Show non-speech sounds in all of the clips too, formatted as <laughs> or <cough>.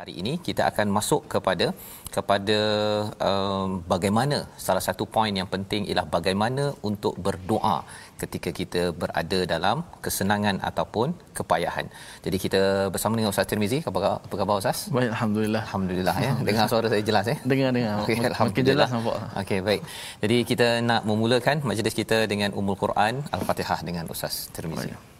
Hari ini kita akan masuk kepada kepada um, bagaimana salah satu poin yang penting ialah bagaimana untuk berdoa ketika kita berada dalam kesenangan ataupun kepayahan. Jadi kita bersama dengan Ustaz Tirmizi. Apa khabar, apa khabar Ustaz? Baik, alhamdulillah. Alhamdulillah ya. <laughs> Dengar suara saya jelas ya. Dengar dengar. Okay, Makin jelas nampak. Okey, baik. Jadi kita nak memulakan majlis kita dengan Ummul Quran Al-Fatihah dengan Ustaz Tirmizi. Baik.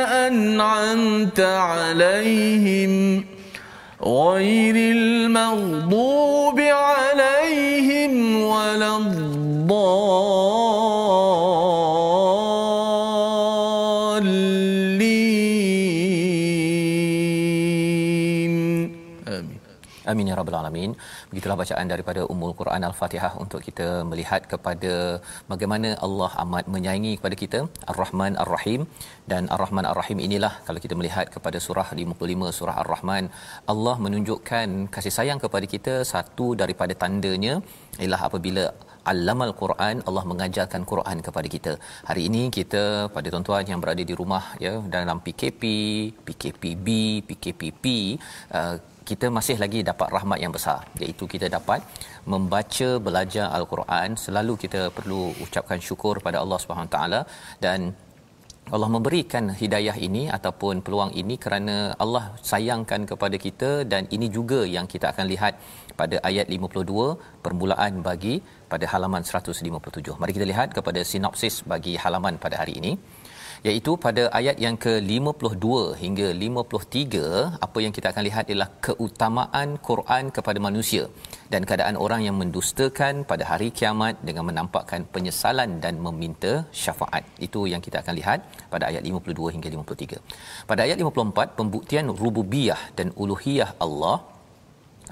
أنعمت عليهم غير المغضوب عليهم ولا الضالين آمين Amin ya rabbal alamin. Begitulah bacaan daripada Ummul Quran Al-Fatihah untuk kita melihat kepada bagaimana Allah amat menyayangi kepada kita Ar-Rahman Ar-Rahim dan Ar-Rahman Ar-Rahim inilah kalau kita melihat kepada surah 55 surah Ar-Rahman Allah menunjukkan kasih sayang kepada kita satu daripada tandanya ialah apabila Allamal Quran Allah mengajarkan Quran kepada kita. Hari ini kita pada tuan-tuan yang berada di rumah ya dalam PKP, PKPB, PKPP uh, kita masih lagi dapat rahmat yang besar iaitu kita dapat membaca belajar al-Quran. Selalu kita perlu ucapkan syukur pada Allah Subhanahu taala. Dan Allah memberikan hidayah ini ataupun peluang ini kerana Allah sayangkan kepada kita dan ini juga yang kita akan lihat pada ayat 52 permulaan bagi pada halaman 157. Mari kita lihat kepada sinopsis bagi halaman pada hari ini iaitu pada ayat yang ke-52 hingga 53 apa yang kita akan lihat ialah keutamaan Quran kepada manusia dan keadaan orang yang mendustakan pada hari kiamat dengan menampakkan penyesalan dan meminta syafaat. Itu yang kita akan lihat pada ayat 52 hingga 53. Pada ayat 54 pembuktian rububiyah dan uluhiyah Allah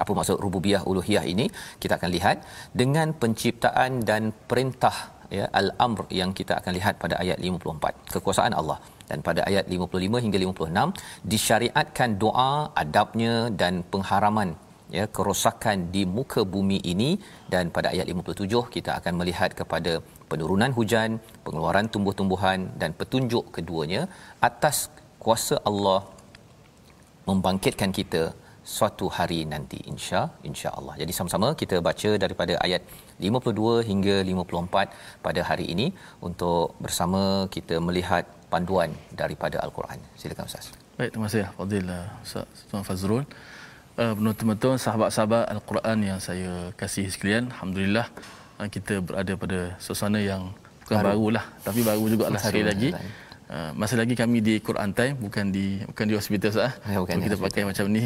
apa maksud rububiyah uluhiyah ini kita akan lihat dengan penciptaan dan perintah ya al-amr yang kita akan lihat pada ayat 54 kekuasaan Allah. Dan pada ayat 55 hingga 56 disyariatkan doa adabnya dan pengharaman ya kerosakan di muka bumi ini. Dan pada ayat 57 kita akan melihat kepada penurunan hujan pengeluaran tumbuh-tumbuhan dan petunjuk keduanya atas kuasa Allah membangkitkan kita suatu hari nanti insya insya-Allah. Jadi sama-sama kita baca daripada ayat 52 hingga 54 pada hari ini untuk bersama kita melihat panduan daripada al-Quran. Silakan Ustaz. Baik, terima kasih Fadil Ustaz Tuan Fazrul. Uh, penonton-penonton sahabat-sahabat al-Quran yang saya kasih sekalian, alhamdulillah uh, kita berada pada suasana yang bukan baru. barulah tapi baru juga lah sekali lagi. Uh, masih lagi kami di Quran Time bukan di bukan di hospital sah. Ya, bukan so, kita hospital. pakai macam ni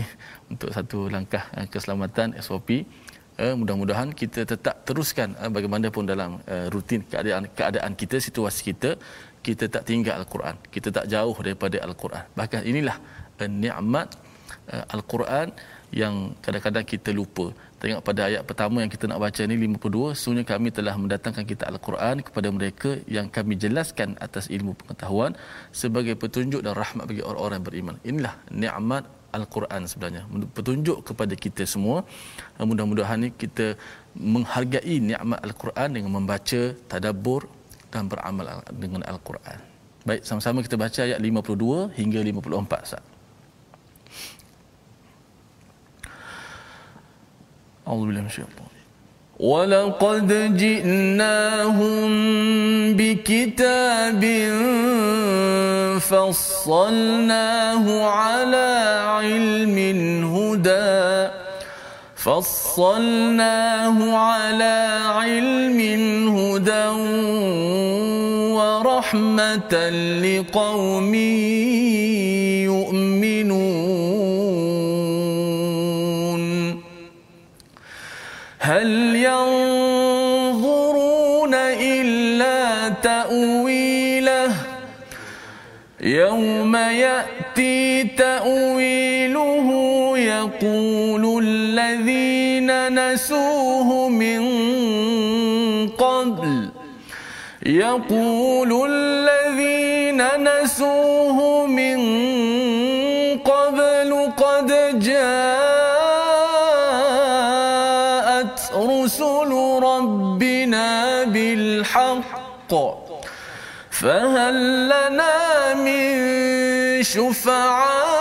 untuk satu langkah uh, keselamatan SOP. Uh, mudah-mudahan kita tetap teruskan uh, bagaimanapun dalam uh, rutin keadaan keadaan kita situasi kita kita tak tinggal al-Quran. Kita tak jauh daripada al-Quran. Bahkan inilah uh, nikmat uh, al-Quran yang kadang-kadang kita lupa. Tengok pada ayat pertama yang kita nak baca ni 52, sesungguhnya kami telah mendatangkan kita Al-Quran kepada mereka yang kami jelaskan atas ilmu pengetahuan sebagai petunjuk dan rahmat bagi orang-orang beriman. Inilah nikmat Al-Quran sebenarnya. Petunjuk kepada kita semua. Mudah-mudahan ni kita menghargai nikmat Al-Quran dengan membaca, tadabbur dan beramal dengan Al-Quran. Baik, sama-sama kita baca ayat 52 hingga 54 Ustaz. أعوذ بالله من الشيطان. ولقد جئناهم بكتاب فصلناه على علم هدى. فصلناه على علم هدى ورحمة لقوم يوم يأتي تأويله يقول الذين نسوه من قبل. يقول الذين نسوه من قبل قد جاءت رسل ربنا بالحق. فهل لنا من شفعاء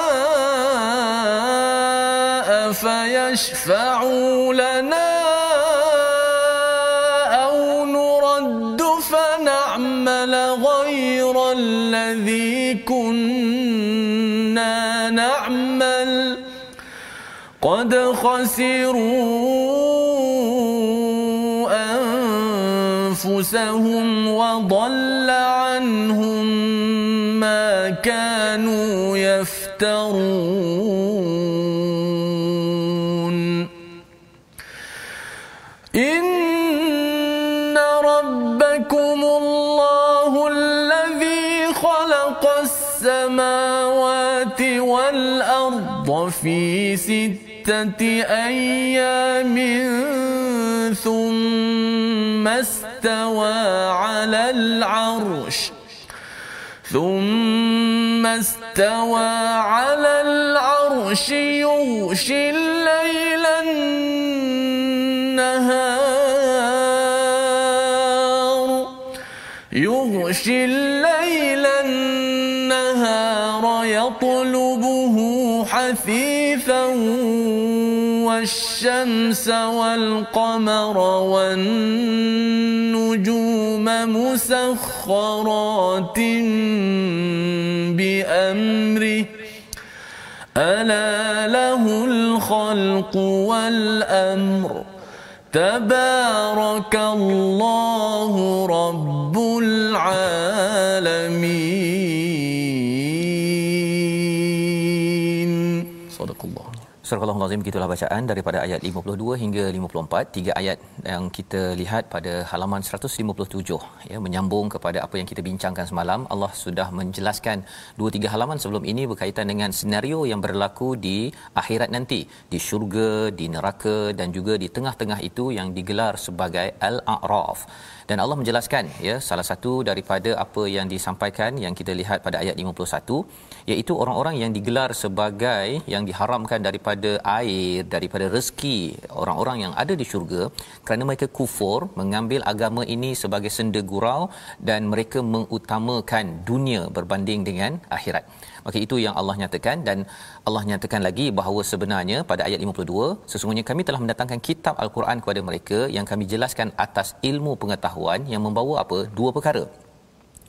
فيشفعوا لنا أو نرد فنعمل غير الذي كنا نعمل. قد خسروا أنفسهم كانوا يفترون. إن ربكم الله الذي خلق السماوات والأرض في ستة أيام ثم استوى على العرش ثم استوى على العرش يغشي الليل النهار. يغشي الليل النهار يطلبه حثيثا والشمس والقمر والنجوم مسخرات بأمره. ألا له الخلق والأمر. تبارك الله رب العالمين. Astagfirullahalazim gitulah bacaan daripada ayat 52 hingga 54 tiga ayat yang kita lihat pada halaman 157 ya menyambung kepada apa yang kita bincangkan semalam. Allah sudah menjelaskan dua tiga halaman sebelum ini berkaitan dengan senario yang berlaku di akhirat nanti di syurga di neraka dan juga di tengah-tengah itu yang digelar sebagai al-a'raf dan Allah menjelaskan ya salah satu daripada apa yang disampaikan yang kita lihat pada ayat 51 iaitu orang-orang yang digelar sebagai yang diharamkan daripada air daripada rezeki orang-orang yang ada di syurga kerana mereka kufur mengambil agama ini sebagai senda gurau dan mereka mengutamakan dunia berbanding dengan akhirat maka itu yang Allah nyatakan dan Allah nyatakan lagi bahawa sebenarnya pada ayat 52 sesungguhnya kami telah mendatangkan kitab al-Quran kepada mereka yang kami jelaskan atas ilmu pengetahuan yang membawa apa? Dua perkara.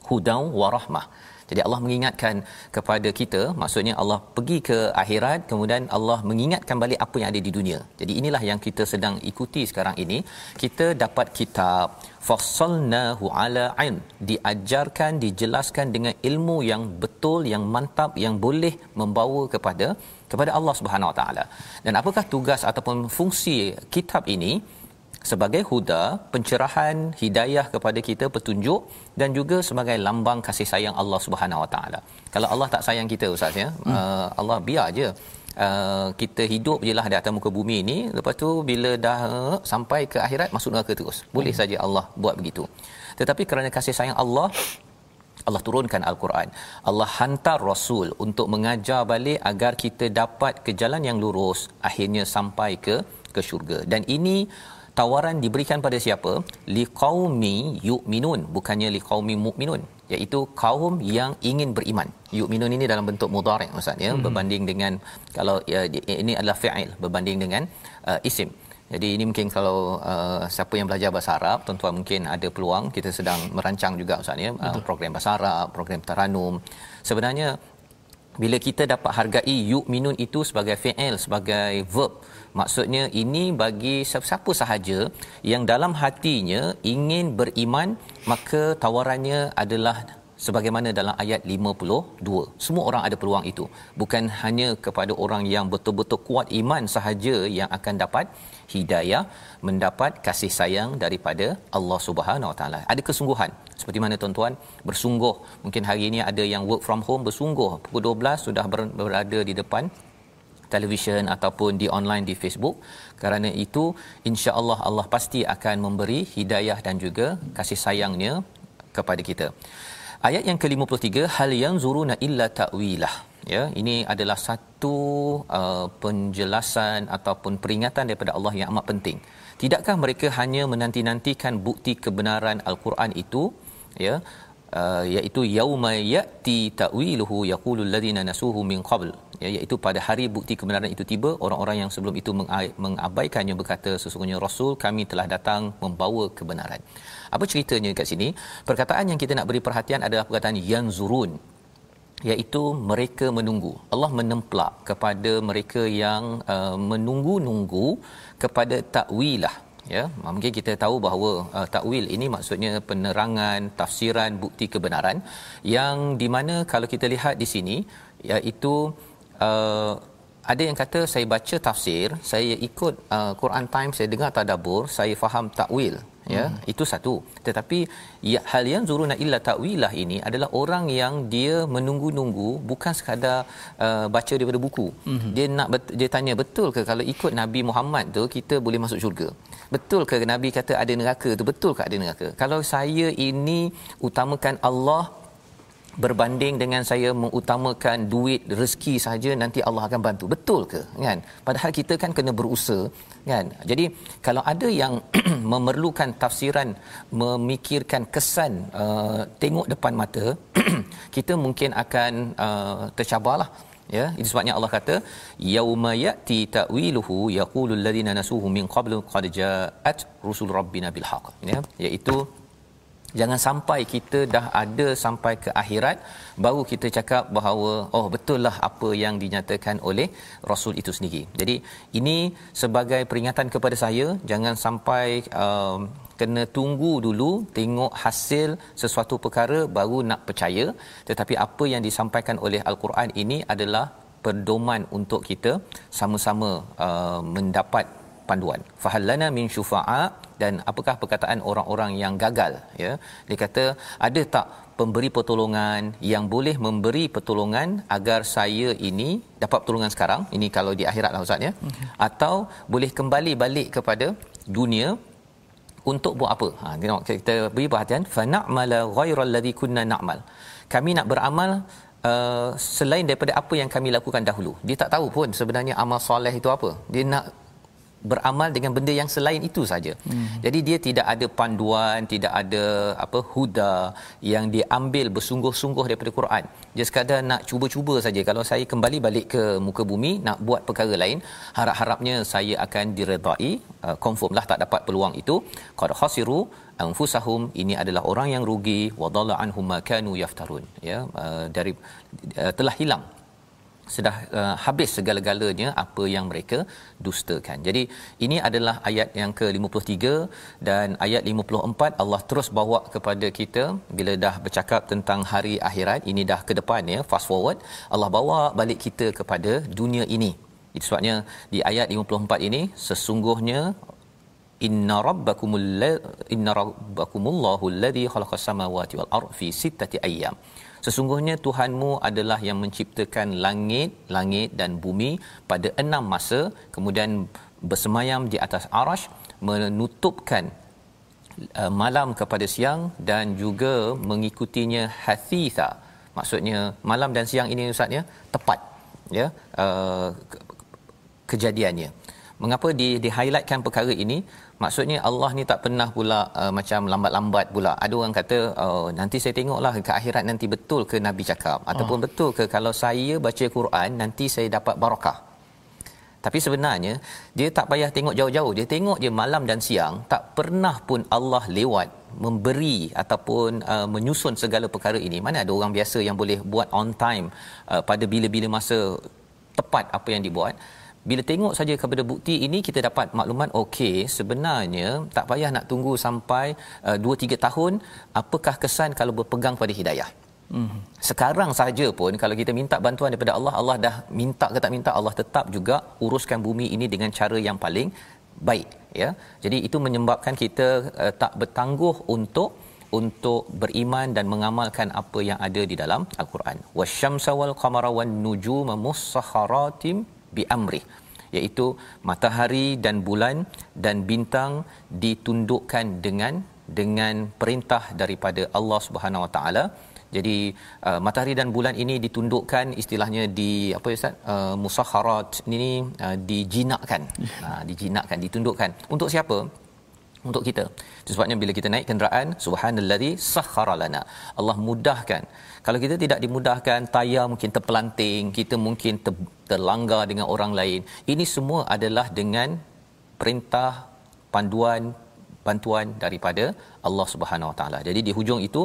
Hudan wa rahmah jadi Allah mengingatkan kepada kita maksudnya Allah pergi ke akhirat kemudian Allah mengingatkan balik apa yang ada di dunia. Jadi inilah yang kita sedang ikuti sekarang ini. Kita dapat kitab fassalnahu ala ilm diajarkan dijelaskan dengan ilmu yang betul yang mantap yang boleh membawa kepada kepada Allah Subhanahu Wa Taala. Dan apakah tugas ataupun fungsi kitab ini sebagai huda pencerahan hidayah kepada kita petunjuk dan juga sebagai lambang kasih sayang Allah Subhanahu Wa Taala. Kalau Allah tak sayang kita ustaz ya, hmm. uh, Allah biar aje uh, kita hidup jelah di atas muka bumi ini lepas tu bila dah uh, sampai ke akhirat masuk neraka terus. Boleh hmm. saja Allah buat begitu. Tetapi kerana kasih sayang Allah Allah turunkan al-Quran. Allah hantar rasul untuk mengajar balik agar kita dapat ke jalan yang lurus akhirnya sampai ke ke syurga. Dan ini tawaran diberikan pada siapa? Liqaumi yu'minun bukannya liqaumi mu'minun. Iaitu kaum yang ingin beriman. Yu'minun ini dalam bentuk mudhari' ustaz ya hmm. berbanding dengan kalau ya, ini adalah fi'il berbanding dengan uh, isim. Jadi ini mungkin kalau uh, siapa yang belajar bahasa Arab, tuan-tuan mungkin ada peluang kita sedang merancang juga Ustaz ya, uh, program bahasa Arab, program taranum. Sebenarnya bila kita dapat hargai yu'minun itu sebagai fi'il, sebagai verb, maksudnya ini bagi siapa sahaja yang dalam hatinya ingin beriman, maka tawarannya adalah sebagaimana dalam ayat 52 semua orang ada peluang itu. Bukan hanya kepada orang yang betul-betul kuat iman sahaja yang akan dapat hidayah mendapat kasih sayang daripada Allah Subhanahu Wa Taala. Ada kesungguhan. Seperti mana tuan-tuan? Bersungguh. Mungkin hari ini ada yang work from home bersungguh. Pukul 12 sudah berada di depan televisyen ataupun di online di Facebook. Kerana itu insya-Allah Allah pasti akan memberi hidayah dan juga kasih sayangnya kepada kita. Ayat yang ke-53 hal yang zuruna illa ta'wilah. Ya ini adalah satu uh, penjelasan ataupun peringatan daripada Allah yang amat penting. Tidakkah mereka hanya menanti-nantikan bukti kebenaran al-Quran itu? Ya uh, iaitu yauma yati ta'wiluhu yaqulu alladhina nasuhu min qabl. Ya iaitu pada hari bukti kebenaran itu tiba orang-orang yang sebelum itu mengabaikannya berkata sesungguhnya rasul kami telah datang membawa kebenaran. Apa ceritanya kat sini? Perkataan yang kita nak beri perhatian adalah perkataan yanzurun iaitu mereka menunggu. Allah menemplak kepada mereka yang uh, menunggu-nunggu kepada takwilah ya mungkin kita tahu bahawa uh, takwil ini maksudnya penerangan tafsiran bukti kebenaran yang di mana kalau kita lihat di sini iaitu uh, ada yang kata saya baca tafsir saya ikut uh, Quran Time saya dengar tadabbur saya faham takwil ya hmm. itu satu. Tetapi ya hal yang zuruna illa ta'wilah ini adalah orang yang dia menunggu-nunggu bukan sekadar uh, baca daripada buku. Hmm. dia nak dia tanya betul ke kalau ikut Nabi Muhammad tu kita boleh masuk syurga? Betul ke Nabi kata ada neraka tu? Betul ke ada neraka? Kalau saya ini utamakan Allah berbanding dengan saya mengutamakan duit rezeki saja nanti Allah akan bantu. Betul ke? Kan? Padahal kita kan kena berusaha kan? Jadi kalau ada yang <clears throat> memerlukan tafsiran memikirkan kesan uh, tengok depan mata <clears throat> kita mungkin akan uh, tercabarlah ya? Itu sebabnya Allah kata yauma yati ta'wiluhu yaqulu alladhina nasuhu min qablu qad ja'at rusul rabbina bil haqq. Ya? Iaitu jangan sampai kita dah ada sampai ke akhirat baru kita cakap bahawa oh betul lah apa yang dinyatakan oleh rasul itu sendiri. Jadi ini sebagai peringatan kepada saya jangan sampai um, kena tunggu dulu tengok hasil sesuatu perkara baru nak percaya. Tetapi apa yang disampaikan oleh al-Quran ini adalah pedoman untuk kita sama-sama uh, mendapat panduan. Fahallana min syufa'a dan apakah perkataan orang-orang yang gagal ya? Dia kata ada tak pemberi pertolongan yang boleh memberi pertolongan agar saya ini dapat pertolongan sekarang? Ini kalau di akhirat lah ustaz ya. Okay. atau boleh kembali balik kepada dunia untuk buat apa? Ha tengok kita beri perhatian fa na'mala ghairal ladzi kunna na'mal. Kami nak beramal uh, selain daripada apa yang kami lakukan dahulu. Dia tak tahu pun sebenarnya amal soleh itu apa. Dia nak beramal dengan benda yang selain itu saja. Hmm. Jadi dia tidak ada panduan, tidak ada apa huda yang diambil bersungguh-sungguh daripada Quran. Dia sekadar nak cuba-cuba saja. Kalau saya kembali balik ke muka bumi nak buat perkara lain, harap-harapnya saya akan diredai, uh, confirmlah tak dapat peluang itu. Qad khasiru anfusahum ini adalah orang yang rugi wadalla anhum ma kanu yaftarun ya uh, dari uh, telah hilang sudah uh, habis segala-galanya apa yang mereka dustakan. Jadi ini adalah ayat yang ke-53 dan ayat 54 Allah terus bawa kepada kita bila dah bercakap tentang hari akhirat ini dah ke depan ya fast forward Allah bawa balik kita kepada dunia ini. Itu sebabnya di ayat 54 ini sesungguhnya inna rabbakumul inna rabbakumullahu alladhi khalaqas samawati wal ardh fi sittati ayyam Sesungguhnya Tuhanmu adalah yang menciptakan langit, langit dan bumi pada enam masa, kemudian bersemayam di atas arash, menutupkan uh, malam kepada siang dan juga mengikutinya hathitha. Maksudnya malam dan siang ini Ustaz ya, tepat ya uh, kejadiannya. Mengapa di di highlightkan perkara ini? Maksudnya Allah ni tak pernah pula uh, macam lambat-lambat pula. Ada orang kata uh, nanti saya tengoklah ke akhirat nanti betul ke Nabi cakap ataupun oh. betul ke kalau saya baca Quran nanti saya dapat barakah. Tapi sebenarnya dia tak payah tengok jauh-jauh. Dia tengok je malam dan siang, tak pernah pun Allah lewat memberi ataupun uh, menyusun segala perkara ini. Mana ada orang biasa yang boleh buat on time uh, pada bila-bila masa tepat apa yang dibuat. Bila tengok saja kepada bukti ini kita dapat maklumat okey sebenarnya tak payah nak tunggu sampai uh, 2 3 tahun apakah kesan kalau berpegang pada hidayah. Hmm. Sekarang saja pun kalau kita minta bantuan daripada Allah, Allah dah minta ke tak minta, Allah tetap juga uruskan bumi ini dengan cara yang paling baik, ya. Jadi itu menyebabkan kita uh, tak bertangguh untuk untuk beriman dan mengamalkan apa yang ada di dalam al-Quran. Wasyamsa wal qamara wan nujuma musakharatim bi amri iaitu matahari dan bulan dan bintang ditundukkan dengan dengan perintah daripada Allah Subhanahu Wa Taala. Jadi uh, matahari dan bulan ini ditundukkan istilahnya di apa ya ustaz? Uh, musakharat ini uh, dijinakkan. Uh, dijinakkan ditundukkan. Untuk siapa untuk kita. Sebabnya bila kita naik kenderaan, subhanallazi sakhkhara lana. Allah mudahkan. Kalau kita tidak dimudahkan, tayar mungkin terpelanting, kita mungkin ter, terlanggar dengan orang lain. Ini semua adalah dengan perintah panduan bantuan daripada Allah Subhanahu Wa Taala. Jadi di hujung itu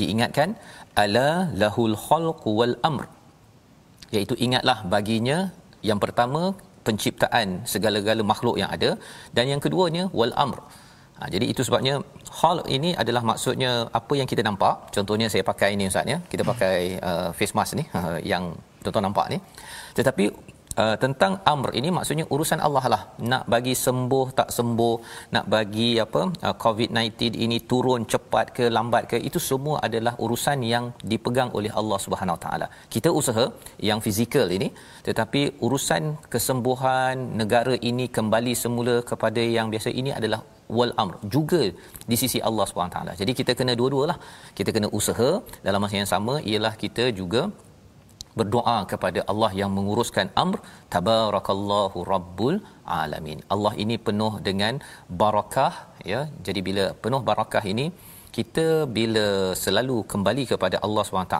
diingatkan ala lahul khalq wal amr. Iaitu ingatlah baginya yang pertama penciptaan segala-gala makhluk yang ada dan yang keduanya wal amr. Ha, jadi itu sebabnya hal ini adalah maksudnya apa yang kita nampak. Contohnya saya pakai ini ustaz ya. Kita pakai uh, face mask ni <laughs> uh, yang tuan-tuan nampak ni. Tetapi uh, tentang amr ini maksudnya urusan Allah lah. Nak bagi sembuh tak sembuh, nak bagi apa uh, COVID-19 ini turun cepat ke lambat ke itu semua adalah urusan yang dipegang oleh Allah Subhanahu taala. Kita usaha yang fizikal ini tetapi urusan kesembuhan negara ini kembali semula kepada yang biasa ini adalah wal amr juga di sisi Allah taala. Jadi kita kena dua-dualah. Kita kena usaha dalam masa yang sama ialah kita juga berdoa kepada Allah yang menguruskan amr tabarakallahu rabbul alamin. Allah ini penuh dengan barakah ya. Jadi bila penuh barakah ini kita bila selalu kembali kepada Allah SWT,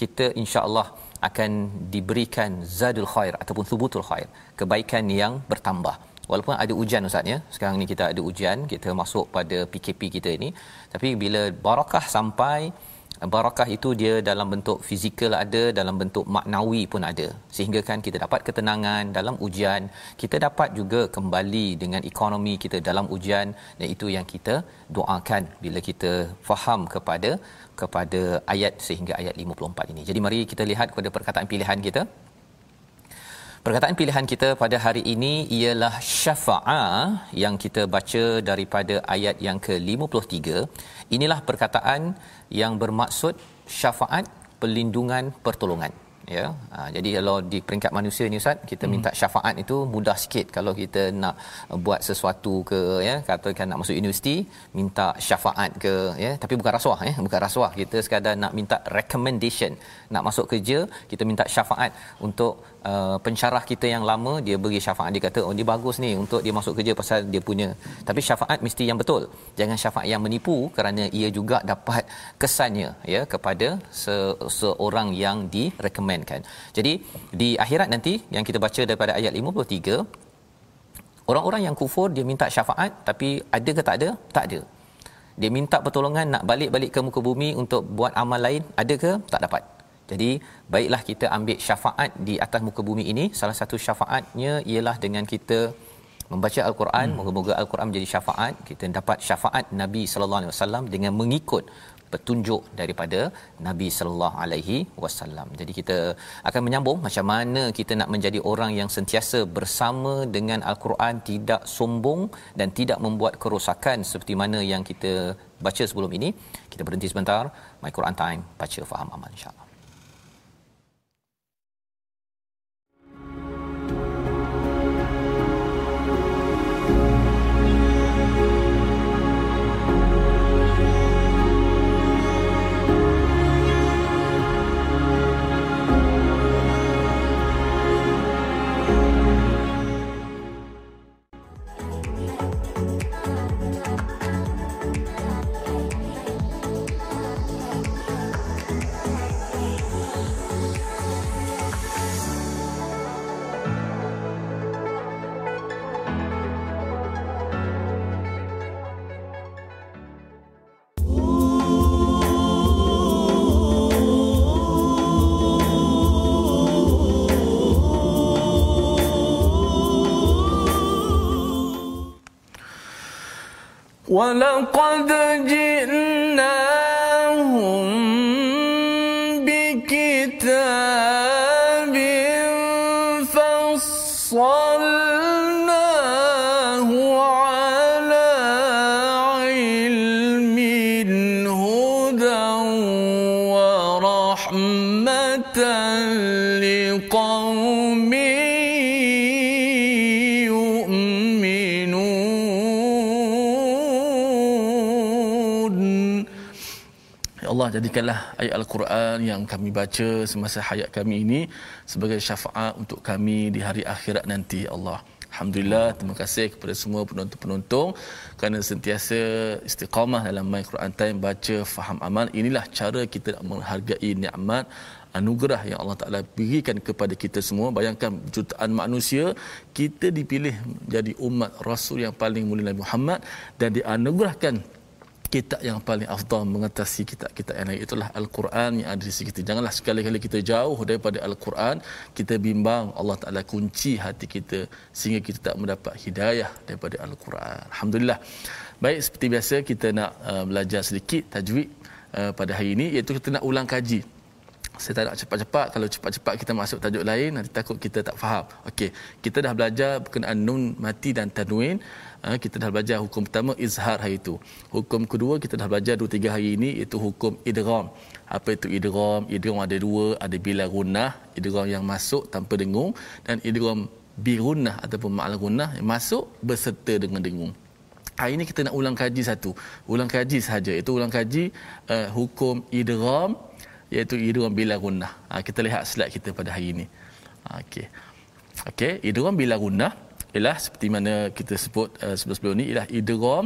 kita insya-Allah akan diberikan zadul khair ataupun thubutul khair, kebaikan yang bertambah walaupun ada ujian ustaz ya. Sekarang ni kita ada ujian kita masuk pada PKP kita ini. Tapi bila barakah sampai barakah itu dia dalam bentuk fizikal ada dalam bentuk maknawi pun ada. Sehingga kan kita dapat ketenangan dalam ujian. Kita dapat juga kembali dengan ekonomi kita dalam ujian. Dan itu yang kita doakan bila kita faham kepada kepada ayat sehingga ayat 54 ini. Jadi mari kita lihat kepada perkataan pilihan kita Perkataan pilihan kita pada hari ini ialah syafa'ah yang kita baca daripada ayat yang ke-53. Inilah perkataan yang bermaksud syafaat perlindungan pertolongan ya ha, jadi kalau di peringkat manusia ni ustaz kita hmm. minta syafaat itu mudah sikit kalau kita nak buat sesuatu ke ya katakan nak masuk universiti minta syafaat ke ya tapi bukan rasuah ya bukan rasuah kita sekadar nak minta recommendation nak masuk kerja kita minta syafaat untuk uh, pensyarah kita yang lama dia beri syafaat. Dia kata oh dia bagus ni untuk dia masuk kerja pasal dia punya. Tapi syafaat mesti yang betul. Jangan syafaat yang menipu kerana ia juga dapat kesannya ya kepada se- seorang yang direkomendkan. Jadi di akhirat nanti yang kita baca daripada ayat 53 orang-orang yang kufur dia minta syafaat tapi ada ke tak ada? Tak ada. Dia minta pertolongan nak balik-balik ke muka bumi untuk buat amal lain ada ke? Tak dapat jadi baiklah kita ambil syafaat di atas muka bumi ini. Salah satu syafaatnya ialah dengan kita membaca al-Quran, hmm. moga-moga al-Quran menjadi syafaat. Kita dapat syafaat Nabi sallallahu alaihi wasallam dengan mengikut petunjuk daripada Nabi sallallahu alaihi wasallam. Jadi kita akan menyambung macam mana kita nak menjadi orang yang sentiasa bersama dengan al-Quran, tidak sombong dan tidak membuat kerosakan seperti mana yang kita baca sebelum ini. Kita berhenti sebentar. My Quran Time, baca faham amal insya-Allah. ولقد جئناهم jadikanlah ayat Al-Quran yang kami baca semasa hayat kami ini sebagai syafaat untuk kami di hari akhirat nanti Allah. Alhamdulillah terima kasih kepada semua penonton-penonton kerana sentiasa istiqamah dalam My Quran Time baca faham amal inilah cara kita nak menghargai nikmat anugerah yang Allah Taala berikan kepada kita semua bayangkan jutaan manusia kita dipilih menjadi umat rasul yang paling mulia Nabi Muhammad dan dianugerahkan kitab yang paling afdal mengatasi kitab-kitab yang lain itulah al-Quran yang ada di sisi kita. Janganlah sekali-kali kita jauh daripada al-Quran kita bimbang Allah Taala kunci hati kita sehingga kita tak mendapat hidayah daripada al-Quran. Alhamdulillah. Baik seperti biasa kita nak uh, belajar sedikit tajwid uh, pada hari ini iaitu kita nak ulang kaji. Saya tak nak cepat-cepat. Kalau cepat-cepat kita masuk tajuk lain nanti takut kita tak faham. Okey kita dah belajar berkenaan nun mati dan tanwin Ha, kita dah belajar hukum pertama izhar hari itu. Hukum kedua kita dah belajar dua tiga hari ini iaitu hukum idgham. Apa itu idgham? Idgham ada dua, ada bila gunnah, idgham yang masuk tanpa dengung dan idgham bi gunnah ataupun ma'al gunnah yang masuk berserta dengan dengung. Hari ini kita nak ulang kaji satu. Ulang kaji sahaja. Itu ulang kaji uh, hukum idgham iaitu idgham bila gunnah. Ha, kita lihat slide kita pada hari ini. Ha, okey. Okey, idgham bila gunnah ialah seperti mana kita sebut uh, sebelum-sebelum ni ialah idgham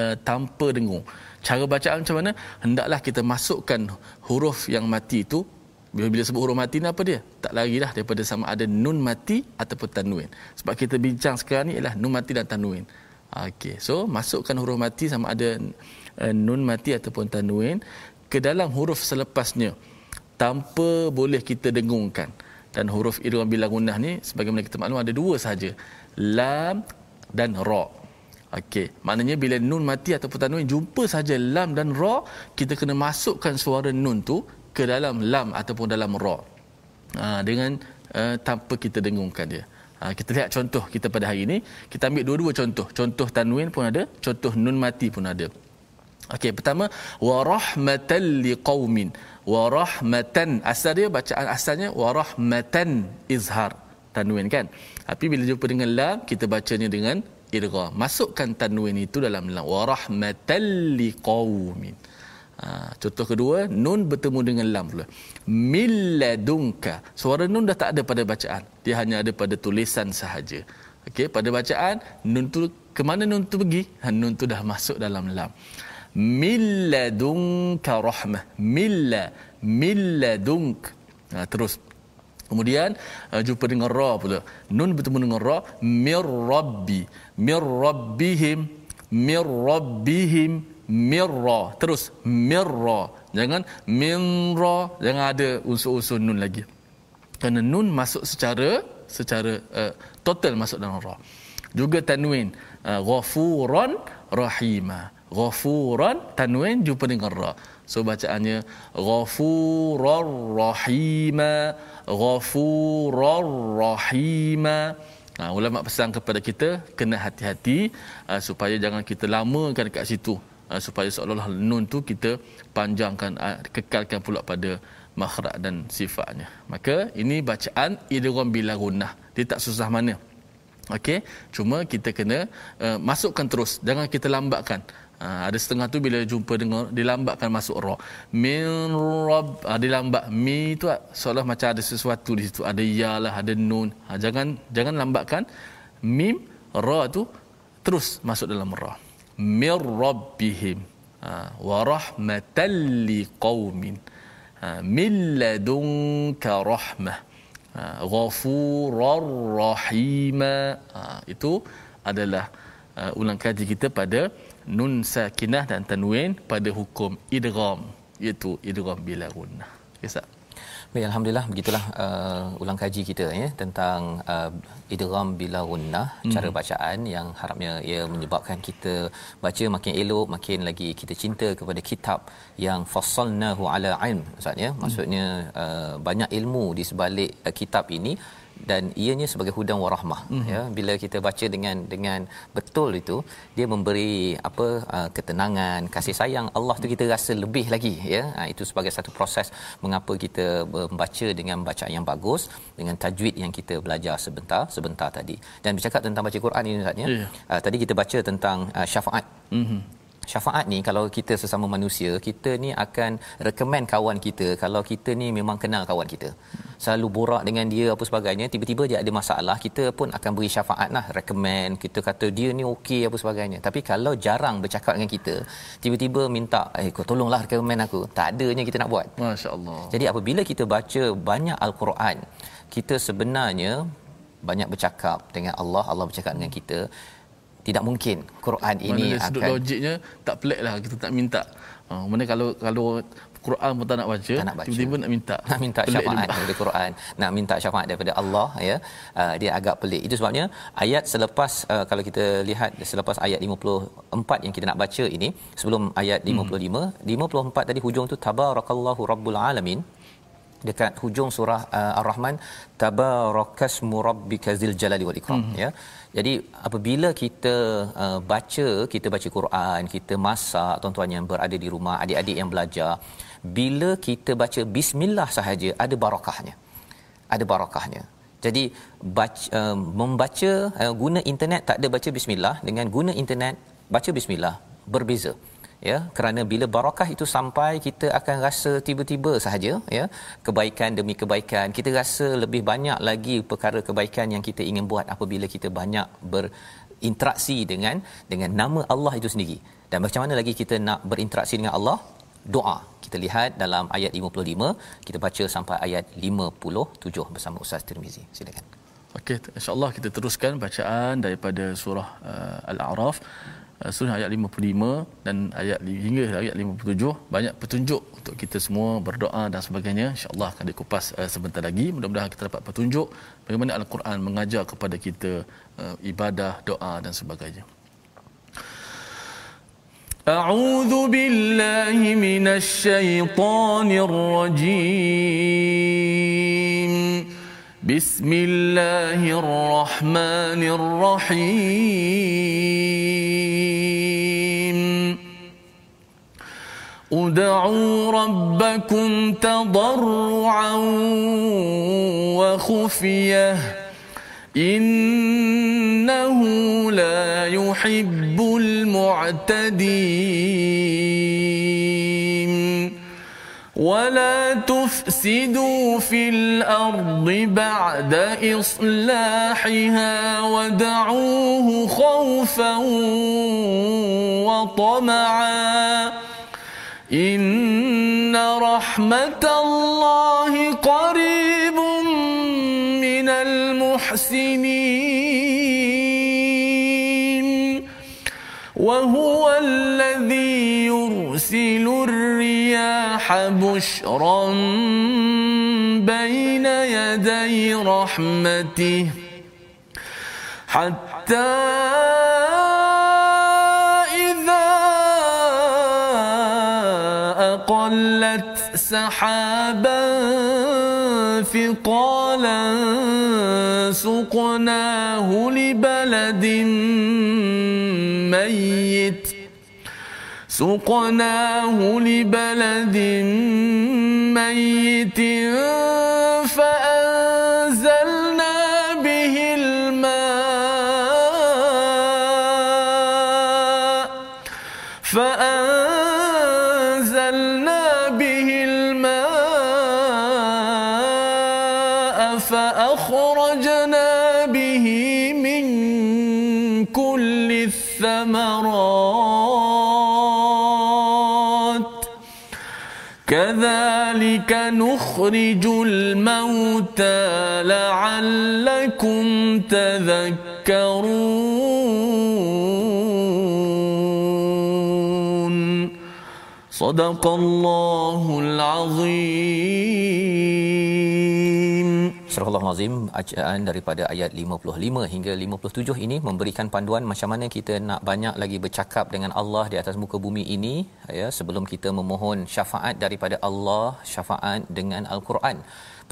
uh, tanpa dengung. Cara bacaan macam mana? Hendaklah kita masukkan huruf yang mati itu bila-bila sebut huruf mati ni apa dia? Tak larilah daripada sama ada nun mati ataupun tanwin. Sebab kita bincang sekarang ni ialah nun mati dan tanwin. Okey. So, masukkan huruf mati sama ada uh, nun mati ataupun tanwin ke dalam huruf selepasnya tanpa boleh kita dengungkan dan huruf idgham bila gunnah ni sebagaimana kita maklum ada dua sahaja. Lam dan ra. Okey maknanya bila nun mati ataupun tanwin jumpa saja lam dan ra kita kena masukkan suara nun tu ke dalam lam ataupun dalam ra. Ha, dengan uh, tanpa kita dengungkan dia. Ha, kita lihat contoh kita pada hari ini kita ambil dua-dua contoh. Contoh tanwin pun ada contoh nun mati pun ada Okey, pertama wa rahmatan liqaumin. Wa rahmatan asal dia bacaan asalnya wa rahmatan izhar tanwin kan. Tapi bila jumpa dengan lam kita bacanya dengan idgham. Masukkan tanwin itu dalam lam wa rahmatan liqaumin. Ha, contoh kedua nun bertemu dengan lam pula. Milladunka. Suara nun dah tak ada pada bacaan. Dia hanya ada pada tulisan sahaja. Okey, pada bacaan nun tu ke mana nun tu pergi? Ha, nun tu dah masuk dalam lam milladunka rahmah. Milla. Milladunk. Ha, terus. Kemudian uh, jumpa dengan ra pula. Nun bertemu dengan ra. Mir rabbi. Mir rabbihim. Mir rabbihim. Mirra terus mirra jangan minra jangan ada unsur-unsur nun lagi. Kerana nun masuk secara secara uh, total masuk dalam ra. Juga tanwin uh, ghafuran rahimah ghafuran tanwin jumpa dengan ra. So bacaannya ghafurar rahima ghafurar rahima Ha, ulama pesan kepada kita kena hati-hati uh, supaya jangan kita lamakan dekat situ. Uh, supaya seolah-olah nun tu kita panjangkan uh, kekalkan pula pada makhraj dan sifatnya. Maka ini bacaan idgham bila gunnah. Dia tak susah mana. Okey? Cuma kita kena uh, masukkan terus. Jangan kita lambatkan Ha, ada setengah tu bila jumpa dengan dilambatkan masuk ra. Min rabb ha, dilambat mi tu seolah macam ada sesuatu di situ. Ada ya lah, ada nun. Ha, jangan jangan lambatkan mim ra tu terus masuk dalam ra. Mir rabbihim. Ha, wa rahmatan liqaumin. Ha, min ladunka rahmah. Ha, ghafurar rahima. Ha, itu adalah uh, ulang kaji kita pada nun sakinah dan tanwin pada hukum idgham iaitu idgham bila gunnah. Kisah. Baik, alhamdulillah begitulah uh, ulang kaji kita ya tentang uh, idgham bila gunnah hmm. cara bacaan yang harapnya ia menyebabkan kita baca makin elok makin lagi kita cinta kepada kitab yang fassalnahu ala ilm ustaz ya maksudnya uh, banyak ilmu di sebalik uh, kitab ini dan ianya sebagai hudan warahmah mm-hmm. ya. Bila kita baca dengan dengan betul itu dia memberi apa uh, ketenangan kasih sayang. Allah tu kita rasa lebih lagi ya. Uh, itu sebagai satu proses mengapa kita membaca dengan bacaan yang bagus dengan tajwid yang kita belajar sebentar sebentar tadi. Dan bercakap tentang baca Quran ini Ustaz ya. Yeah. uh, tadi kita baca tentang uh, syafaat. Mm-hmm syafaat ni kalau kita sesama manusia kita ni akan recommend kawan kita kalau kita ni memang kenal kawan kita. Selalu borak dengan dia apa sebagainya tiba-tiba dia ada masalah kita pun akan beri syafaat lah recommend kita kata dia ni okey apa sebagainya. Tapi kalau jarang bercakap dengan kita tiba-tiba minta eh kau tolonglah recommend aku. Tak adanya kita nak buat. masya-Allah. Jadi apabila kita baca banyak al-Quran kita sebenarnya banyak bercakap dengan Allah Allah bercakap dengan kita tidak mungkin Quran ini Mana akan logiknya tak pelik lah kita tak minta. Uh, mana kalau kalau Quran pun tak nak baca, tak nak baca. tiba-tiba nak minta. <laughs> Nak minta syafaat daripada Quran. Nak minta syafaat daripada Allah ya. Uh, dia agak pelik. Itu sebabnya ayat selepas uh, kalau kita lihat selepas ayat 54 yang kita nak baca ini sebelum ayat 55 hmm. 54 tadi hujung tu tabarakallahu rabbul alamin. Dekat hujung surah uh, Ar-Rahman tabarakasmu rabbikazil jalali wal ikram hmm. ya jadi apabila kita uh, baca kita baca Quran kita masak tuan-tuan yang berada di rumah adik-adik yang belajar bila kita baca bismillah sahaja ada barakahnya ada barakahnya jadi baca, uh, membaca uh, guna internet tak ada baca bismillah. Dengan guna internet baca bismillah berbeza ya kerana bila barakah itu sampai kita akan rasa tiba-tiba sahaja ya. Kebaikan demi kebaikan. Kita rasa lebih banyak lagi perkara kebaikan yang kita ingin buat apabila kita banyak berinteraksi dengan dengan nama Allah itu sendiri. Dan macam mana lagi kita nak berinteraksi dengan Allah? Doa. Kita lihat dalam ayat 55 kita baca sampai ayat 57 bersama Ustaz Tirmizi. Silakan. Okey insyaallah kita teruskan bacaan daripada surah uh, al-a'raf surah ayat 55 dan ayat hingga ayat 57 banyak petunjuk untuk kita semua berdoa dan sebagainya insyaallah akan dikupas uh, sebentar lagi mudah-mudahan kita dapat petunjuk bagaimana al-Quran mengajar kepada kita uh, ibadah doa dan sebagainya أعوذ بالله من الشيطان الرجيم بسم الله الرحمن الرحيم ادعوا ربكم تضرعا وخفية إنه لا يحب المعتدين ولا تفسدوا في الأرض بعد إصلاحها ودعوه خوفا وطمعا إن رحمة الله قريب من المحسنين. وهو الذي يرسل الرياح بشرا بين يدي رحمته حتى سحابا ثقالا سقناه لبلد ميت سقناه لبلد ميت نخرج الموتى لعلكم تذكرون. صدق الله العظيم. Surah Al-Azim bacaan daripada ayat 55 hingga 57 ini memberikan panduan macam mana kita nak banyak lagi bercakap dengan Allah di atas muka bumi ini ya sebelum kita memohon syafaat daripada Allah syafaat dengan Al-Quran.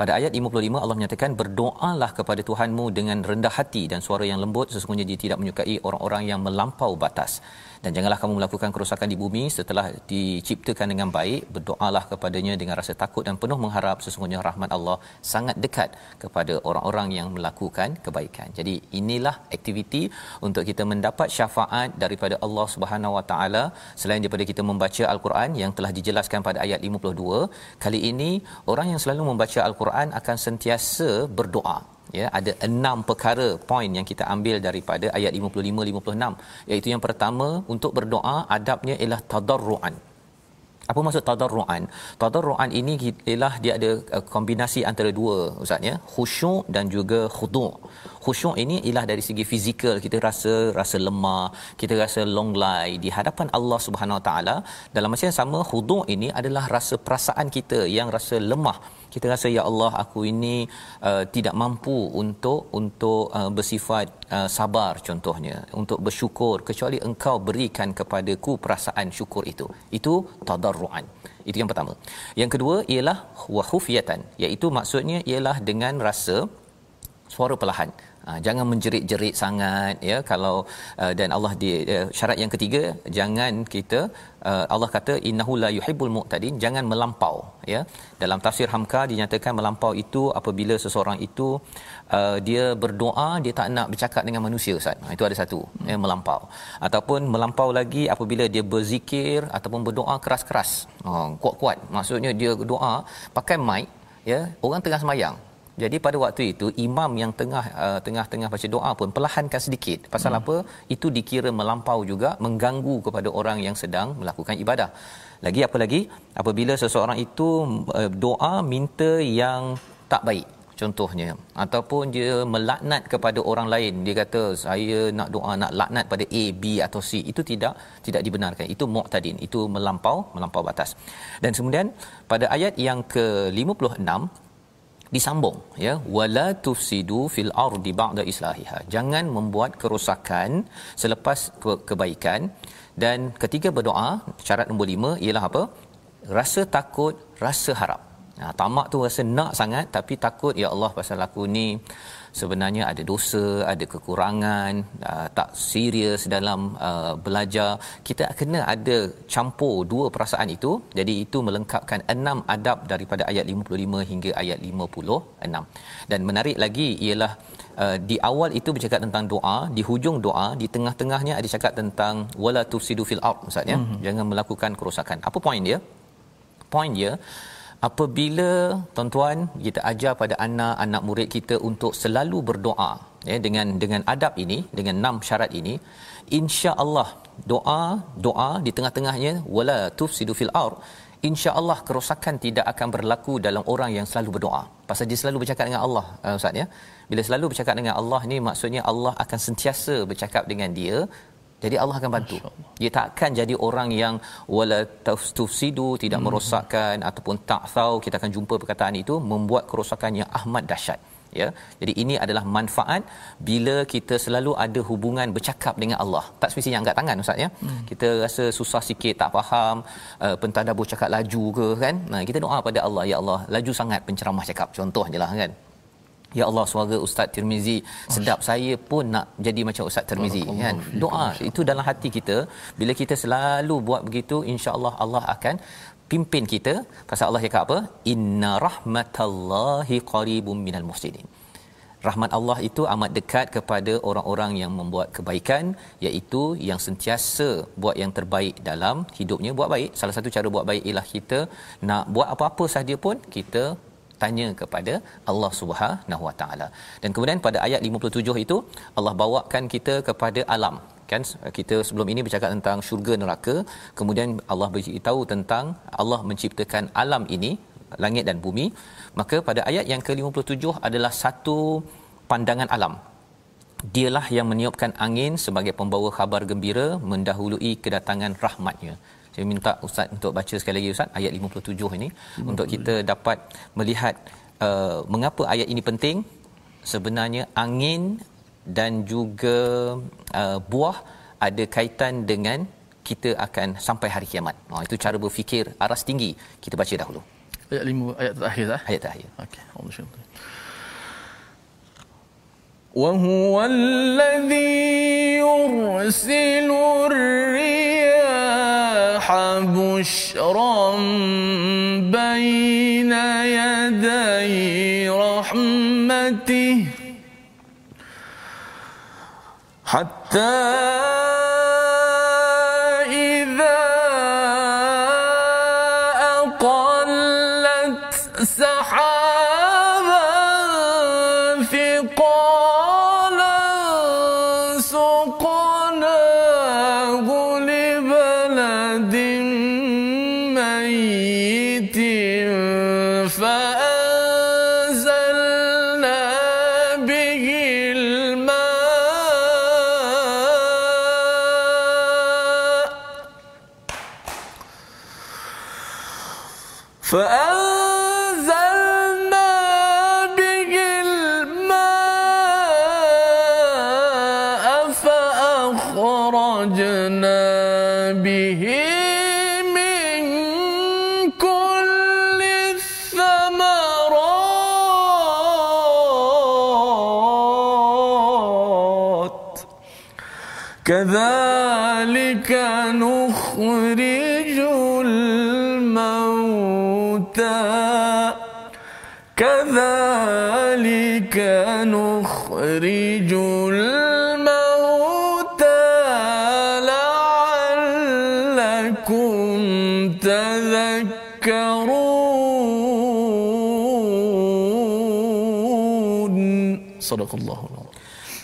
Pada ayat 55 Allah menyatakan berdoalah kepada Tuhanmu dengan rendah hati dan suara yang lembut. Sesungguhnya dia tidak menyukai orang-orang yang melampau batas. Dan janganlah kamu melakukan kerosakan di bumi setelah diciptakan dengan baik berdoalah kepadanya dengan rasa takut dan penuh mengharap. Sesungguhnya rahmat Allah sangat dekat kepada orang-orang yang melakukan kebaikan. Jadi inilah aktiviti untuk kita mendapat syafaat daripada Allah Subhanahu Wa Taala. Selain daripada kita membaca al-Quran yang telah dijelaskan pada ayat 52 kali ini orang yang selalu membaca al-Quran akan sentiasa berdoa. Ya ada enam perkara poin yang kita ambil daripada ayat 55 56 iaitu yang pertama untuk berdoa adabnya ialah tadarruan apa maksud tadarruan? Tadarruan ini ialah dia ada uh, kombinasi antara dua ustaz ya. Khusyuk dan juga khudu' khusyuk ini ialah dari segi fizikal. Kita rasa rasa lemah kita rasa long lie di hadapan Allah Subhanahu Wa Taala. Dalam masa yang sama khudu' ini adalah rasa perasaan kita yang rasa lemah kita rasa ya Allah aku ini uh, tidak mampu untuk untuk uh, bersifat uh, sabar contohnya untuk bersyukur kecuali engkau berikan kepadaku perasaan syukur itu. Itu tadarruan. Itu yang pertama. Yang kedua ialah wahufiyatan iaitu maksudnya ialah dengan rasa suara perlahan Ha, jangan menjerit-jerit sangat ya. Kalau uh, dan Allah di uh, syarat yang ketiga jangan kita uh, Allah kata innahu la yuhibbul mu'tadin. Jangan melampau ya. Dalam tafsir Hamka dinyatakan melampau itu apabila seseorang itu uh, dia berdoa dia tak nak bercakap dengan manusia ustaz. Itu ada satu hmm. ya melampau. Ataupun melampau lagi apabila dia berzikir ataupun berdoa keras-keras. Ha, kuat-kuat. Maksudnya dia doa pakai mic ya. Orang tengah semayang jadi pada waktu itu imam yang tengah uh, tengah-tengah baca doa pun perlahankan sedikit. Pasal hmm. apa? Itu dikira melampau juga mengganggu kepada orang yang sedang melakukan ibadah. Lagi apa lagi? Apabila seseorang itu uh, doa minta yang tak baik contohnya ataupun dia melaknat kepada orang lain dia kata saya nak doa nak laknat pada A B atau C itu tidak tidak dibenarkan itu mu'tadin itu melampau melampau batas dan kemudian pada ayat yang ke-56 disambung ya. Wala tufsidu fil ardi ba'da islahiha. Jangan membuat kerosakan selepas ke- kebaikan. Dan ketika berdoa syarat nombor lima ialah apa? Rasa takut rasa harap. Ha, tamak tu rasa nak sangat tapi takut ya Allah pasal aku ni sebenarnya ada dosa, ada kekurangan, uh, tak serius dalam uh, belajar. Kita kena ada campur dua perasaan itu. Jadi itu melengkapkan enam adab daripada ayat 55 hingga ayat 56. Dan menarik lagi ialah uh, di awal itu bercakap tentang doa, di hujung doa, di tengah-tengahnya ada cakap tentang wala tufsidu fil ard Ustaz ya. Mm-hmm. Jangan melakukan kerosakan. Apa poin dia? Poin dia apabila tuan-tuan kita ajar pada anak-anak murid kita untuk selalu berdoa ya dengan dengan adab ini dengan enam syarat ini insya-Allah doa doa di tengah-tengahnya wala tufsidu fil ard insya-Allah kerosakan tidak akan berlaku dalam orang yang selalu berdoa. Pasal dia selalu bercakap dengan Allah uh, ustaz ya. Bila selalu bercakap dengan Allah ni maksudnya Allah akan sentiasa bercakap dengan dia jadi Allah akan bantu. Dia tak akan jadi orang yang wala tufsidu tidak hmm. merosakkan ataupun ta'thau kita akan jumpa perkataan itu membuat kerosakan yang ahmad dahsyat. Ya. Jadi ini adalah manfaat bila kita selalu ada hubungan bercakap dengan Allah. Tak semestinya angkat tangan ustaz ya. Hmm. Kita rasa susah sikit tak faham uh, pentadabbur cakap laju ke kan. Nah kita doa pada Allah ya Allah laju sangat penceramah cakap contohnya lah kan. Ya Allah suara Ustaz Tirmizi sedap saya pun nak jadi macam Ustaz Tirmizi kan. Doa itu dalam hati kita bila kita selalu buat begitu insya-Allah Allah akan pimpin kita pasal Allah cakap apa? Inna rahmatallahi qaribum minal muhsinin. Rahmat Allah itu amat dekat kepada orang-orang yang membuat kebaikan iaitu yang sentiasa buat yang terbaik dalam hidupnya buat baik. Salah satu cara buat baik ialah kita nak buat apa-apa sahaja pun kita tanya kepada Allah Subhanahu Wa Taala. Dan kemudian pada ayat 57 itu Allah bawakan kita kepada alam. Kan kita sebelum ini bercakap tentang syurga neraka kemudian Allah beritahu tentang Allah menciptakan alam ini langit dan bumi. Maka pada ayat yang ke-57 adalah satu pandangan alam. Dialah yang meniupkan angin sebagai pembawa khabar gembira mendahului kedatangan rahmatnya Saya minta ustaz untuk baca sekali lagi ustaz ayat 57 ini hmm. untuk kita dapat melihat uh, mengapa ayat ini penting. Sebenarnya angin dan juga uh, buah ada kaitan dengan kita akan sampai hari kiamat. Ha, itu cara berfikir aras tinggi. Kita baca dahulu. Ayat 5 ayat terakhir dah. Ayat terakhir. Okey. Allah وهو الذي يرسل الرياح بشرا بين يدي رحمته حتى فأخرجنا به من كل الثمرات. كذلك نخرج Sadaqallahul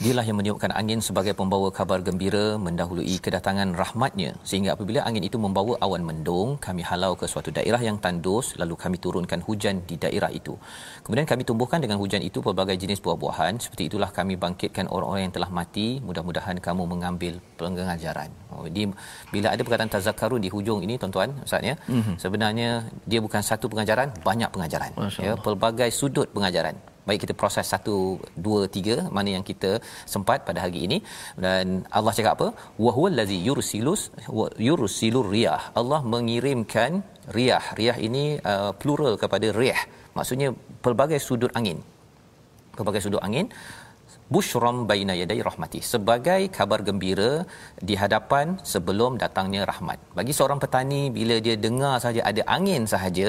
Dialah yang meniupkan angin sebagai pembawa kabar gembira mendahului kedatangan rahmatnya. Sehingga apabila angin itu membawa awan mendung, kami halau ke suatu daerah yang tandus lalu kami turunkan hujan di daerah itu. Kemudian kami tumbuhkan dengan hujan itu pelbagai jenis buah-buahan. Seperti itulah kami bangkitkan orang-orang yang telah mati. Mudah-mudahan kamu mengambil pengajaran. Oh, jadi bila ada perkataan tazakarun di hujung ini tuan-tuan, Ustaz, ya, mm-hmm. sebenarnya dia bukan satu pengajaran, banyak pengajaran. Ya, pelbagai sudut pengajaran baik kita proses satu dua tiga mana yang kita sempat pada hari ini. Dan Allah cakap apa? Wa huwal ladzi yursilus yursilur riyah. Allah mengirimkan riyah. Riyah ini uh, plural kepada riyah. Maksudnya pelbagai sudut angin. Pelbagai sudut angin busyram baina yaday rahmati. Sebagai kabar gembira di hadapan sebelum datangnya rahmat. Bagi seorang petani bila dia dengar saja ada angin sahaja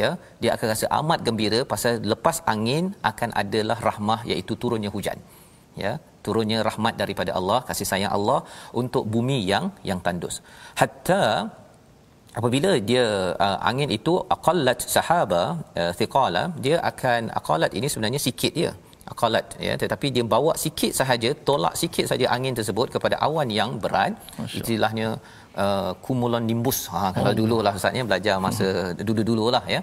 ya dia akan rasa amat gembira pasal lepas angin akan adalah rahmah iaitu turunnya hujan. Ya turunnya rahmat daripada Allah kasih sayang Allah untuk bumi yang yang tandus. Hatta apabila dia uh, angin itu aqallat sahaba uh, thiqala dia akan aqalat ini sebenarnya sikit dia aqalat ya. Tetapi dia bawa sikit sahaja tolak sikit saja angin tersebut kepada awan yang berat. Istilahnya uh, cumulonimbus ha kalau oh. dululah ustaznya belajar masa hmm. dulu-dululah ya.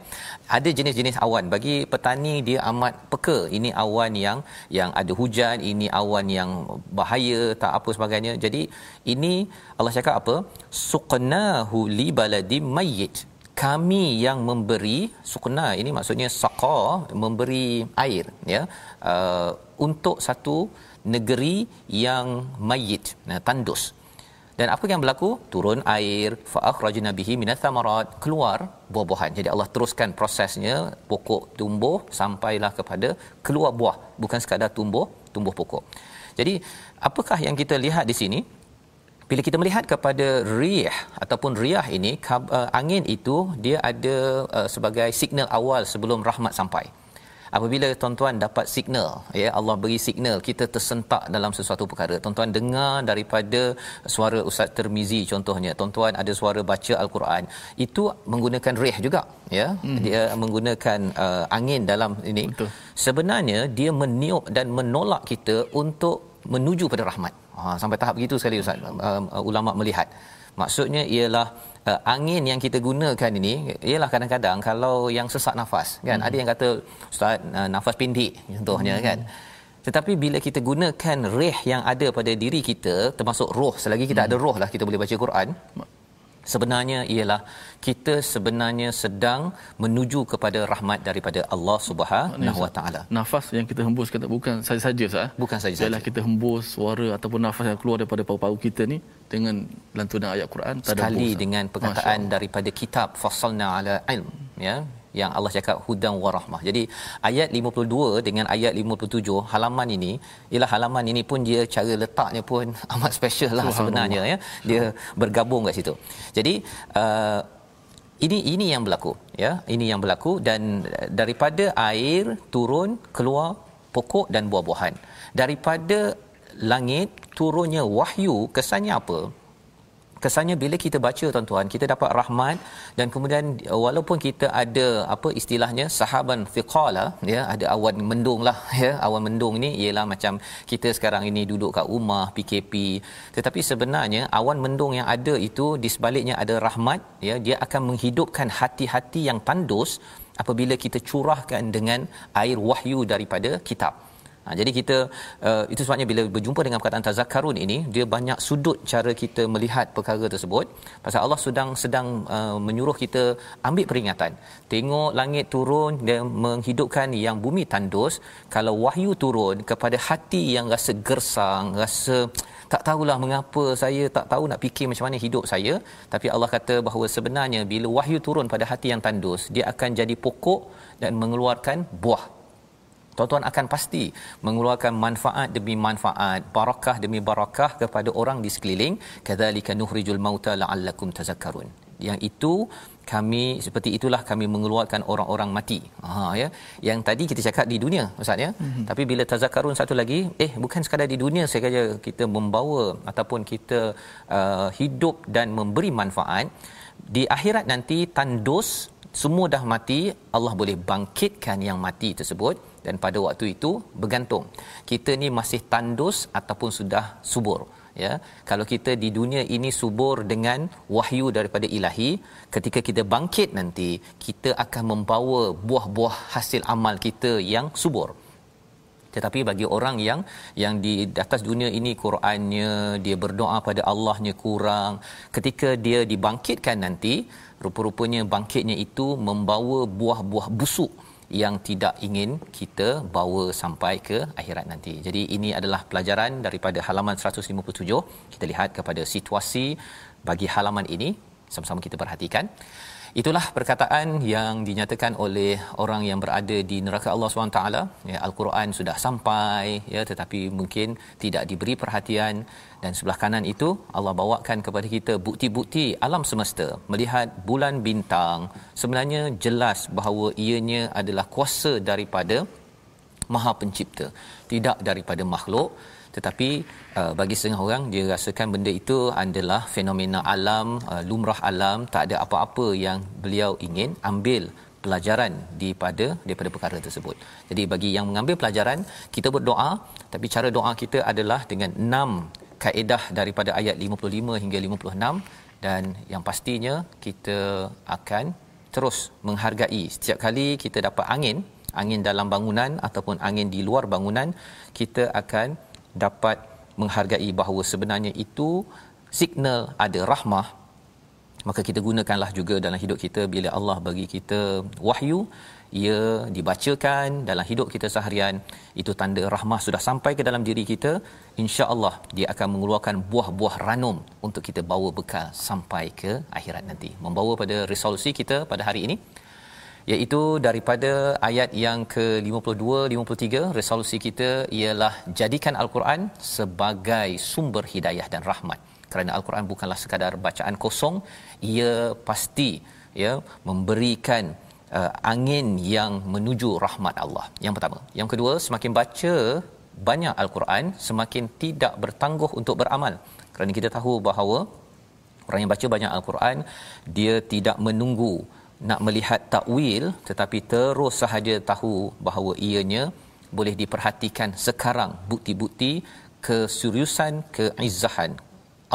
Ada jenis-jenis awan. Bagi petani dia amat peka. Ini awan yang yang ada hujan ini awan yang bahaya tak apa sebagainya. Jadi ini Allah cakap apa? Suqnahu li baladim mayyit kami yang memberi sukna ini maksudnya saqa memberi air ya. Uh, untuk satu negeri yang mayit nah tandus. Dan apa yang berlaku? Turun air fa akhrajna bihi minats thamarat keluar buah-buahan. Jadi Allah teruskan prosesnya pokok tumbuh sampailah kepada keluar buah. Bukan sekadar tumbuh tumbuh pokok. Jadi apakah yang kita lihat di sini bila kita melihat kepada riyah ataupun riyah ini uh, angin itu dia ada uh, sebagai signal awal sebelum rahmat sampai. Apabila tuan-tuan dapat signal ya Allah beri signal kita tersentak dalam sesuatu perkara. Tuan-tuan dengar daripada suara ustaz Termizi contohnya. Tuan-tuan ada suara baca al-Quran. Itu menggunakan rih juga ya. Hmm. dia menggunakan uh, angin dalam ini. Betul. sebenarnya dia meniup dan menolak kita untuk menuju pada rahmat ha sampai tahap begitu sekali ustaz uh, uh, ulama melihat maksudnya ialah uh, angin yang kita gunakan ini ialah kadang-kadang kalau yang sesak nafas kan hmm. ada yang kata ustaz uh, nafas pendek contohnya hmm. kan tetapi bila kita gunakan rih yang ada pada diri kita termasuk roh selagi kita hmm. ada roh lah kita boleh baca Quran sebenarnya ialah kita sebenarnya sedang menuju kepada rahmat daripada Allah Subhanahu Wa Taala. Nafas yang kita hembus kata bukan saja-saja Ustaz. eh? Bukan saja Ialah kita hembus suara ataupun nafas yang keluar daripada paru-paru kita ni dengan lantunan ayat Quran sekali tadabbur, dengan perkataan daripada kitab fassalna ala ilm ya yang Allah cakap hudan wa rahmah. Jadi ayat 52 dengan ayat 57 halaman ini ialah halaman ini pun dia cara letaknya pun <laughs> amat special lah sebenarnya ya. Dia bergabung kat situ. Jadi uh, ini ini yang berlaku ya. Ini yang berlaku dan daripada air turun keluar pokok dan buah-buahan. Daripada langit turunnya wahyu kesannya apa? Kesannya bila kita baca tuan-tuan kita dapat rahmat dan kemudian uh, walaupun kita ada apa istilahnya sahaban thiqala ya ada awan mendung lah <laughs> ya awan mendung ni ialah macam kita sekarang ini duduk kat rumah PKP tetapi sebenarnya awan mendung yang ada itu di sebaliknya ada rahmat ya dia akan menghidupkan hati-hati yang tandus apabila kita curahkan dengan air wahyu daripada kitab Ha, jadi kita uh, itu sebabnya bila berjumpa dengan perkataan tazakkarun ini dia banyak sudut cara kita melihat perkara tersebut. Pasal Allah sedang sedang uh, menyuruh kita ambil peringatan. Tengok langit turun dan menghidupkan yang bumi tandus. Kalau wahyu turun kepada hati yang rasa gersang rasa tak tahulah mengapa saya tak tahu nak fikir macam mana hidup saya. Tapi Allah kata bahawa sebenarnya bila wahyu turun pada hati yang tandus dia akan jadi pokok dan mengeluarkan buah tuan-tuan akan pasti mengeluarkan manfaat demi manfaat barakah demi barakah kepada orang di sekeliling kadzalika nuhrijul mauta la'allakum tazakkarun yang itu kami seperti itulah kami mengeluarkan orang-orang mati. Ha ya. Yang tadi kita cakap di dunia ustaz ya. Mm-hmm. Tapi bila tazakkarun satu lagi, eh bukan sekadar di dunia saja kita membawa ataupun kita uh, hidup dan memberi manfaat di akhirat nanti tandus semua dah mati Allah boleh bangkitkan yang mati tersebut dan pada waktu itu bergantung. Kita ni masih tandus ataupun sudah subur ya. Kalau kita di dunia ini subur dengan wahyu daripada ilahi ketika kita bangkit nanti kita akan membawa buah-buah hasil amal kita yang subur. Tetapi bagi orang yang yang di atas dunia ini Qurannya dia berdoa pada Allahnya kurang ketika dia dibangkitkan nanti rupa-rupanya bangkitnya itu membawa buah-buah busuk yang tidak ingin kita bawa sampai ke akhirat nanti. Jadi ini adalah pelajaran daripada halaman 157. Kita lihat kepada situasi bagi halaman ini sama-sama kita perhatikan. Itulah perkataan yang dinyatakan oleh orang yang berada di neraka Allah SWT. Ya, Al-Quran sudah sampai ya tetapi mungkin tidak diberi perhatian. Dan sebelah kanan itu Allah bawakan kepada kita bukti-bukti alam semesta melihat bulan bintang. Sebenarnya jelas bahawa ianya adalah kuasa daripada Maha Pencipta tidak daripada makhluk tetapi uh, bagi setengah orang dia rasakan benda itu adalah fenomena alam uh, lumrah alam tak ada apa-apa yang beliau ingin ambil pelajaran daripada daripada perkara tersebut. Jadi bagi yang mengambil pelajaran kita berdoa tapi cara doa kita adalah dengan enam kaedah daripada ayat 55 hingga 56 dan yang pastinya kita akan terus menghargai setiap kali kita dapat angin angin dalam bangunan ataupun angin di luar bangunan kita akan dapat menghargai bahawa sebenarnya itu signal ada rahmah maka kita gunakanlah juga dalam hidup kita bila Allah bagi kita wahyu ia dibacakan dalam hidup kita seharian itu tanda rahmah sudah sampai ke dalam diri kita insya-Allah dia akan mengeluarkan buah-buah ranum untuk kita bawa bekal sampai ke akhirat nanti. Membawa pada resolusi kita pada hari ini iaitu daripada ayat yang ke-52 53 resolusi kita ialah jadikan al-Quran sebagai sumber hidayah dan rahmat. Kerana al-Quran bukanlah sekadar bacaan kosong ia pasti ya memberikan uh, angin yang menuju rahmat Allah. Yang pertama. Yang kedua semakin baca banyak al-Quran semakin tidak bertangguh untuk beramal. Kerana kita tahu bahawa orang yang baca banyak al-Quran dia tidak menunggu nak melihat takwil tetapi terus sahaja tahu bahawa ianya boleh diperhatikan sekarang bukti-bukti keseriusan keizzahan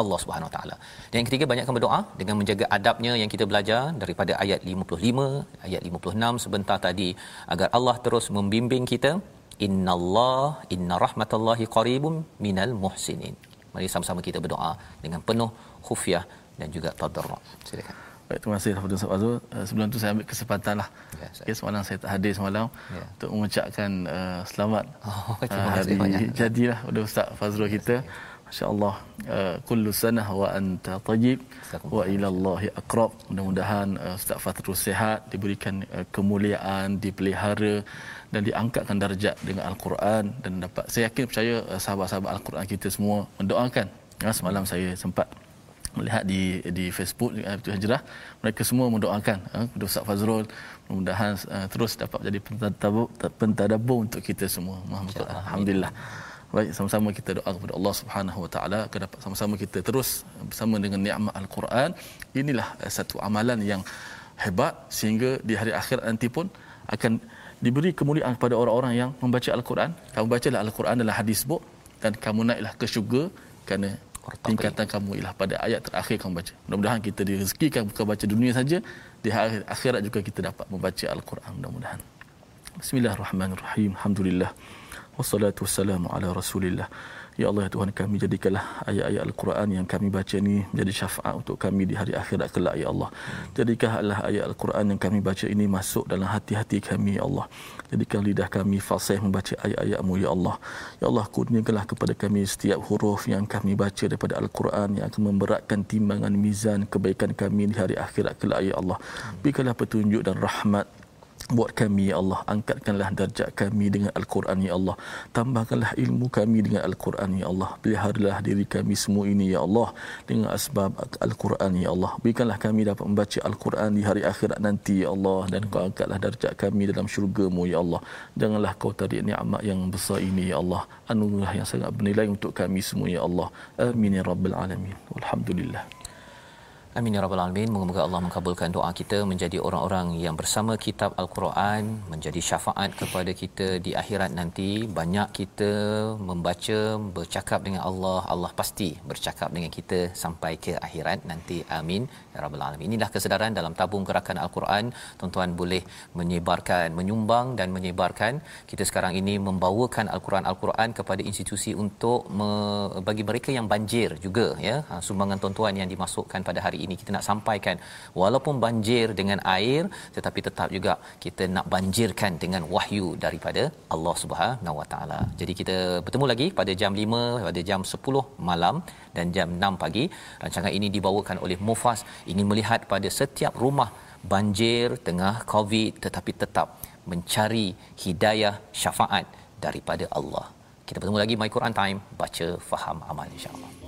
Allah Subhanahu Wa Taala. Dan yang ketiga banyakkan berdoa dengan menjaga adabnya yang kita belajar daripada ayat 55, ayat 56 sebentar tadi agar Allah terus membimbing kita innallah inna rahmatallahi qaribum minal muhsinin. Mari sama-sama kita berdoa dengan penuh khufiah dan juga tadarru. Silakan. Baik, terima kasih kepada Ustaz Azul. Uh, sebelum tu saya ambil kesempatan lah. Ya, saya- okay, semalam saya tak hadir semalam Ya. untuk mengucapkan uh, selamat Oh, <laughs> uh, kasih hari banyak. jadilah pada Ustaz Fazrul kita. Masya-Allah. Uh, kullu sanah wa anta tayyib wa ila Allahi aqrab. Mudah-mudahan uh, Ustaz Fazrul sihat, diberikan uh, kemuliaan, dipelihara dan diangkatkan darjat dengan Al-Quran dan dapat saya yakin percaya uh, sahabat-sahabat Al-Quran kita semua mendoakan. Ya, semalam saya sempat melihat di di Facebook uh, Betul Hijrah mereka semua mendoakan kepada Ustaz Fazrul. Mudah-mudahan uh, terus dapat jadi pentadabbur untuk kita semua. Muhammad alhamdulillah. Baik sama-sama kita doa kepada Allah Subhanahu wa taala agar dapat sama-sama kita terus bersama dengan nikmat al-Quran. Inilah uh, satu amalan yang hebat sehingga di hari akhirat nanti pun akan diberi kemuliaan kepada orang-orang yang membaca al-Quran. Kamu bacalah al-Quran dalam hadis book dan kamu naiklah ke syurga kerana tingkatan kamu ialah pada ayat terakhir kamu baca. Mudah-mudahan kita direzekikan bukan baca dunia saja, di akhirat juga kita dapat membaca al-Quran mudah-mudahan. Bismillahirrahmanirrahim. Alhamdulillah. Wassalatu wassalamu ala Rasulillah. Ya Allah ya Tuhan kami jadikanlah ayat-ayat Al-Quran yang kami baca ni menjadi syafaat untuk kami di hari akhirat kelak ya Allah. Jadikanlah ayat Al-Quran yang kami baca ini masuk dalam hati-hati kami ya Allah. Jadikan lidah kami fasih membaca ayat-ayat-Mu ya Allah. Ya Allah kurniakanlah kepada kami setiap huruf yang kami baca daripada Al-Quran yang akan memberatkan timbangan mizan kebaikan kami di hari akhirat kelak ya Allah. Berikanlah petunjuk dan rahmat buat kami ya Allah angkatkanlah darjat kami dengan al-Quran ya Allah. Tambahkanlah ilmu kami dengan al-Quran ya Allah. Peliharalah diri kami semua ini ya Allah dengan asbab al-Quran ya Allah. Berikanlah kami dapat membaca al-Quran di hari akhirat nanti ya Allah dan kau angkatlah darjat kami dalam syurga-Mu ya Allah. Janganlah kau tarik nikmat yang besar ini ya Allah. Anugerah yang sangat bernilai untuk kami semua ya Allah. Amin ya rabbal alamin. Walhamdulillah Amin ya rabbal alamin. Moga-moga Allah mengabulkan doa kita menjadi orang-orang yang bersama kitab Al-Quran, menjadi syafaat kepada kita di akhirat nanti. Banyak kita membaca, bercakap dengan Allah, Allah pasti bercakap dengan kita sampai ke akhirat nanti. Amin ya rabbal alamin. Inilah kesedaran dalam tabung gerakan Al-Quran. Tuan-tuan boleh menyebarkan, menyumbang dan menyebarkan. Kita sekarang ini membawakan Al-Quran Al-Quran kepada institusi untuk me- bagi mereka yang banjir juga ya. Ha, sumbangan tuan-tuan yang dimasukkan pada hari ini kita nak sampaikan walaupun banjir dengan air tetapi tetap juga kita nak banjirkan dengan wahyu daripada Allah Subhanahu Wa Taala. Jadi kita bertemu lagi pada jam 5 pada jam 10 malam dan jam 6 pagi. Rancangan ini dibawakan oleh Mufas ingin melihat pada setiap rumah banjir tengah Covid tetapi tetap mencari hidayah syafaat daripada Allah. Kita bertemu lagi My Quran Time baca faham amal insya-Allah.